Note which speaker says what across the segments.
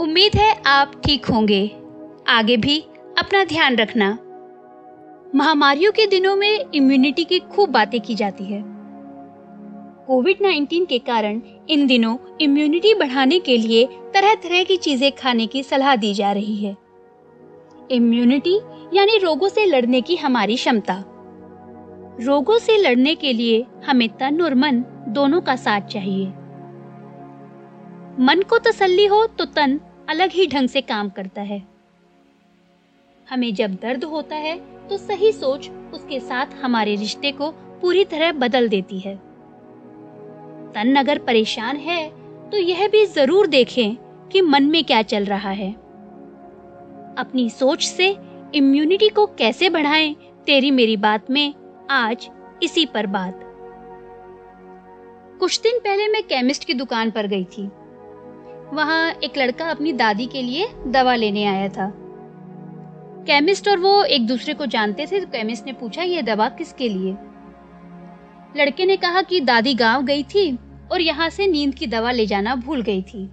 Speaker 1: उम्मीद है आप ठीक होंगे। आगे भी अपना ध्यान रखना। महामारियों के दिनों में इम्यूनिटी की खूब बातें की जाती है। कोविड 19 के कारण इन दिनों इम्यूनिटी बढ़ाने के लिए तरह तरह की चीज़ें खाने की सलाह दी जा रही है। इम्यूनिटी यानी रोगों से लड़ने की हमारी क्षमता। रोगों से लड़ने के लिए हमें तन और मन दोनों का साथ चाहिए। मन को तसल्ली हो तो तन अलग ही ढंग से काम करता है। हमें जब दर्द होता है तो सही सोच उसके साथ हमारे रिश्ते को पूरी तरह बदल देती है। तन अगर परेशान है तो यह भी ज़रूर देखें कि मन में क्या चल रहा है। अपनी सोच से इम्यूनिटी को कैसे बढ़ाएँ, तेरी मेरी बात में आज इसी पर बात। कुछ दिन पहले मैं केमिस्ट की दुकान पर गई थी। वहाँ एक लड़का अपनी दादी के लिए दवा लेने आया था। केमिस्ट और वो एक दूसरे को जानते थे तो केमिस्ट ने पूछा, ये दवा किसके लिए? लड़के ने कहा कि दादी गाँव गई थी और यहाँ से नींद की दवा ले जाना भूल गई थी।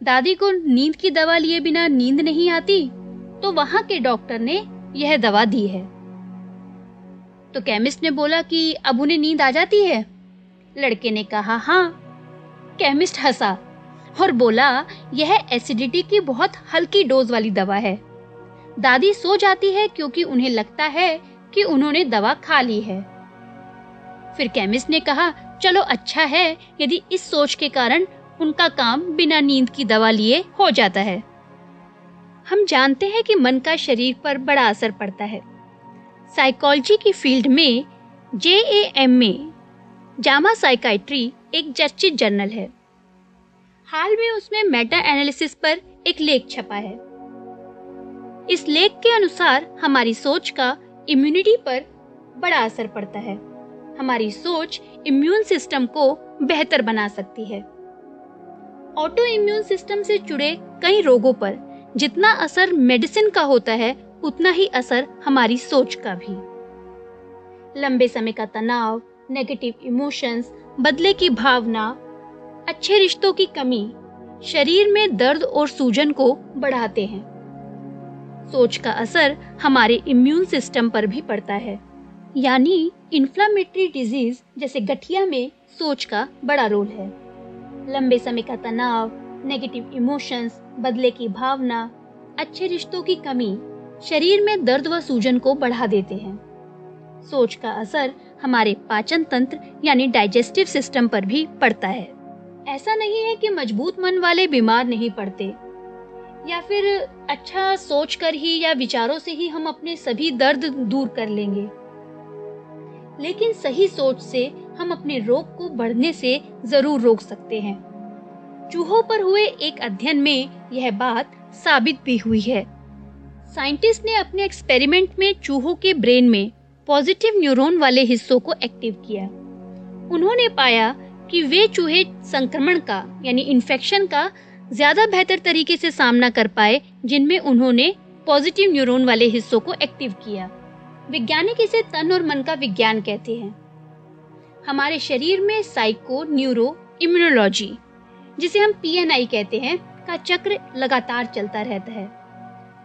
Speaker 1: दादी को नींद की दवा लिए बिना नींद नहीं आती तो वहाँ के डॉक्टर ने यह दवा दी है। तो केमिस्ट ने बोला कि अब उन्हें नींद आ जाती है? लड़के ने कहा हाँ। केमिस्ट हंसा। और बोला, यह एसिडिटी की बहुत हल्की डोज वाली दवा है। दादी सो जाती है क्योंकि उन्हें लगता है कि उन्होंने दवा खा ली है। फिर केमिस्ट ने कहा, चलो अच्छा है, यदि इस सोच के कारण उनका काम बिना नींद की दवा लिए हो जाता है। हम जानते हैं कि मन का शरीर पर बड़ा असर पड़ता है। साइकोलॉजी की फ़ील्ड में जे ए एम में जामा साइकाइट्री एक चर्चित जर्नल है। हाल में उसमें मेटा एनालिसिस पर एक लेख छपा है। इस लेख के अनुसार हमारी सोच का इम्यूनिटी पर बड़ा असर पड़ता है। हमारी सोच इम्यून सिस्टम को बेहतर बना सकती है। ऑटो इम्यून सिस्टम से जुड़े कई रोगों पर जितना असर मेडिसिन का होता है, उतना ही असर हमारी सोच का भी। लंबे समय का तनाव नेगेटिव इमोशंस बदले की भावना अच्छे रिश्तों की कमी शरीर में दर्द और सूजन को बढ़ाते हैं। सोच का असर हमारे इम्यून सिस्टम पर भी पड़ता है। यानी इन्फ्लामेटरी डिज़ीज़ जैसे गठिया में सोच का बड़ा रोल है। लंबे समय का तनाव नेगेटिव इमोशंस बदले की भावना, अच्छे रिश्तों की कमी शरीर में दर्द व सूजन को बढ़ा देते हैं। सोच का असर हमारे पाचन तंत्र यानी डाइजेस्टिव सिस्टम पर भी पड़ता है। ऐसा नहीं है कि मज़बूत मन वाले बीमार नहीं पड़ते। या फिर अच्छा सोच कर ही या विचारों से ही हम अपने सभी दर्द दूर कर लेंगे। लेकिन सही सोच से हम अपने रोग को बढ़ने से ज़रूर रोक सकते हैं। चूहों पर हुए एक अध्ययन में यह बात साबित भी हुई है। साइंटिस्ट ने अपने एक्सपेरिमेंट में चूहों के ब्रेन में पॉजिटिव न्यूरॉन वाले हिस्सों को एक्टिव किया। उन्होंने पाया कि वे चूहे संक्रमण का, यानी इन्फेक्शन का, ज़्यादा बेहतर तरीके से सामना कर पाए, जिनमें उन्होंने पॉजिटिव न्यूरॉन वाले हिस्सों को एक्टिव किया। वैज्ञानिक इसे तन और मन का विज्ञान कहते हैं। हमारे शरीर में साइको न्यूरो इम्यूनोलॉजी जिसे हम पीएनआई कहते हैं, का चक्र लगातार चलता रहता है।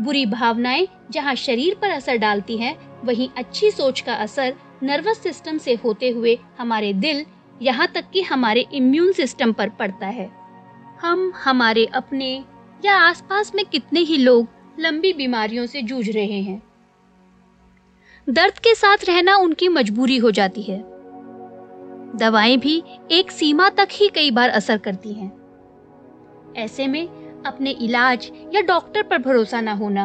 Speaker 1: बुरी भावनाएँ जहाँ शरीर पर असर डालती हैं, वहीं अच्छी सोच का असर नर्वस सिस्टम से होते हुए हमारे दिल यहाँ तक कि हमारे इम्यून सिस्टम पर पड़ता है। हम, हमारे अपने या आसपास में कितने ही लोग लंबी बीमारियों से जूझ रहे हैं। दर्द के साथ रहना उनकी मजबूरी हो जाती है। दवाएँ भी एक सीमा तक ही कई बार असर करती हैं। ऐसे में अपने इलाज या डॉक्टर पर भरोसा ना होना,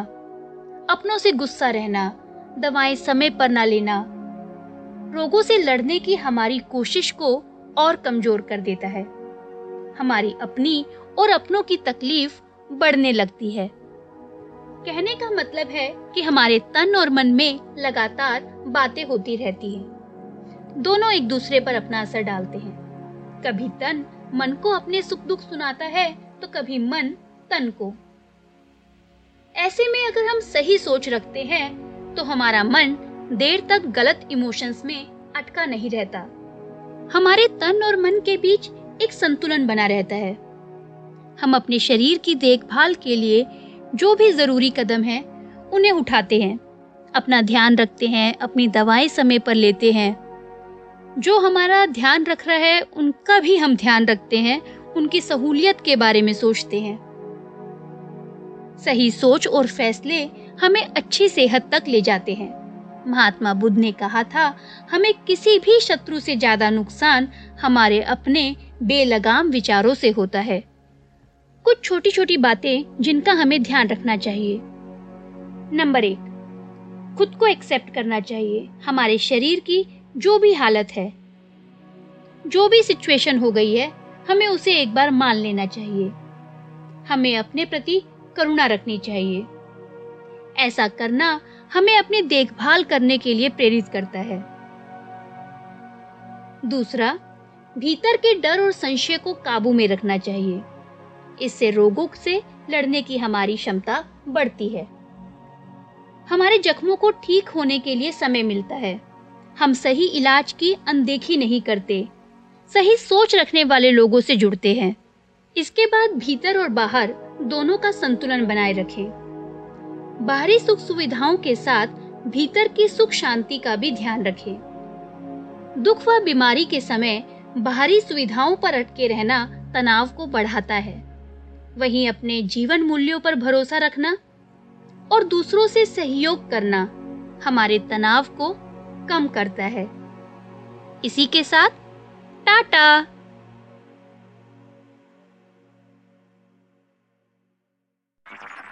Speaker 1: अपनों से गुस्सा रहना, दवाएँ समय पर ना लेना रोगों से लड़ने की हमारी कोशिश को और कमज़ोर कर देता है। हमारी अपनी और अपनों की तकलीफ़ बढ़ने लगती है। कहने का मतलब है कि हमारे तन और मन में लगातार बातें होती रहती हैं। दोनों एक दूसरे पर अपना असर डालते हैं। कभी तन मन को अपने सुख दुख सुनाता है तो कभी मन तन को। ऐसे में अगर हम सही सोच रखते हैं तो हमारा मन देर तक गलत इमोशंस में अटका नहीं रहता। हमारे तन और मन के बीच एक संतुलन बना रहता है। हम अपने शरीर की देखभाल के लिए जो भी ज़रूरी कदम है, उन्हें उठाते हैं। अपना ध्यान रखते हैं, अपनी दवाएँ समय पर लेते हैं। जो हमारा ध्यान रख रहा है, उनका भी हम ध्यान रखते हैं, उनकी सहूलियत के बारे में सोचते हैं। सही सोच और फैसले हमें अच्छी सेहत तक ले जाते हैं। महात्मा बुद्ध ने कहा था, हमें किसी भी शत्रु से ज़्यादा नुकसान हमारे अपने बेलगाम विचारों से होता है। कुछ छोटी छोटी बातें जिनका हमें ध्यान रखना चाहिए। नंबर एक, खुद को एक्सेप्ट करना चाहिए। हमारे शरीर की जो भी हालत है, जो भी सिचुएशन हो गई है, हमें उसे एक बार मान लेना चाहिए। हमें अपने प्रति करुणा रखनी चाहिए। ऐसा करना हमें अपनी देखभाल करने के लिए प्रेरित करता है। दूसरा, भीतर के डर और संशय को काबू में रखना चाहिए। इससे रोगों से लड़ने की हमारी क्षमता बढ़ती है। हमारे जख्मों को ठीक होने के लिए समय मिलता है। हम सही इलाज की अनदेखी नहीं करते। सही सोच रखने वाले लोगों से जुड़ते हैं। इसके बाद भीतर और बाहर दोनों का संतुलन बनाए रखें। बाहरी सुख सुविधाओं के साथ भीतर की सुख शांति का भी ध्यान रखें। दुख व बीमारी के समय बाहरी सुविधाओं पर अटके रहना तनाव को बढ़ाता है। वहीं अपने जीवन मूल्यों पर भरोसा रखना और दूसरों से सहयोग करना हमारे तनाव को कम करता है। इसी के साथ टाटा!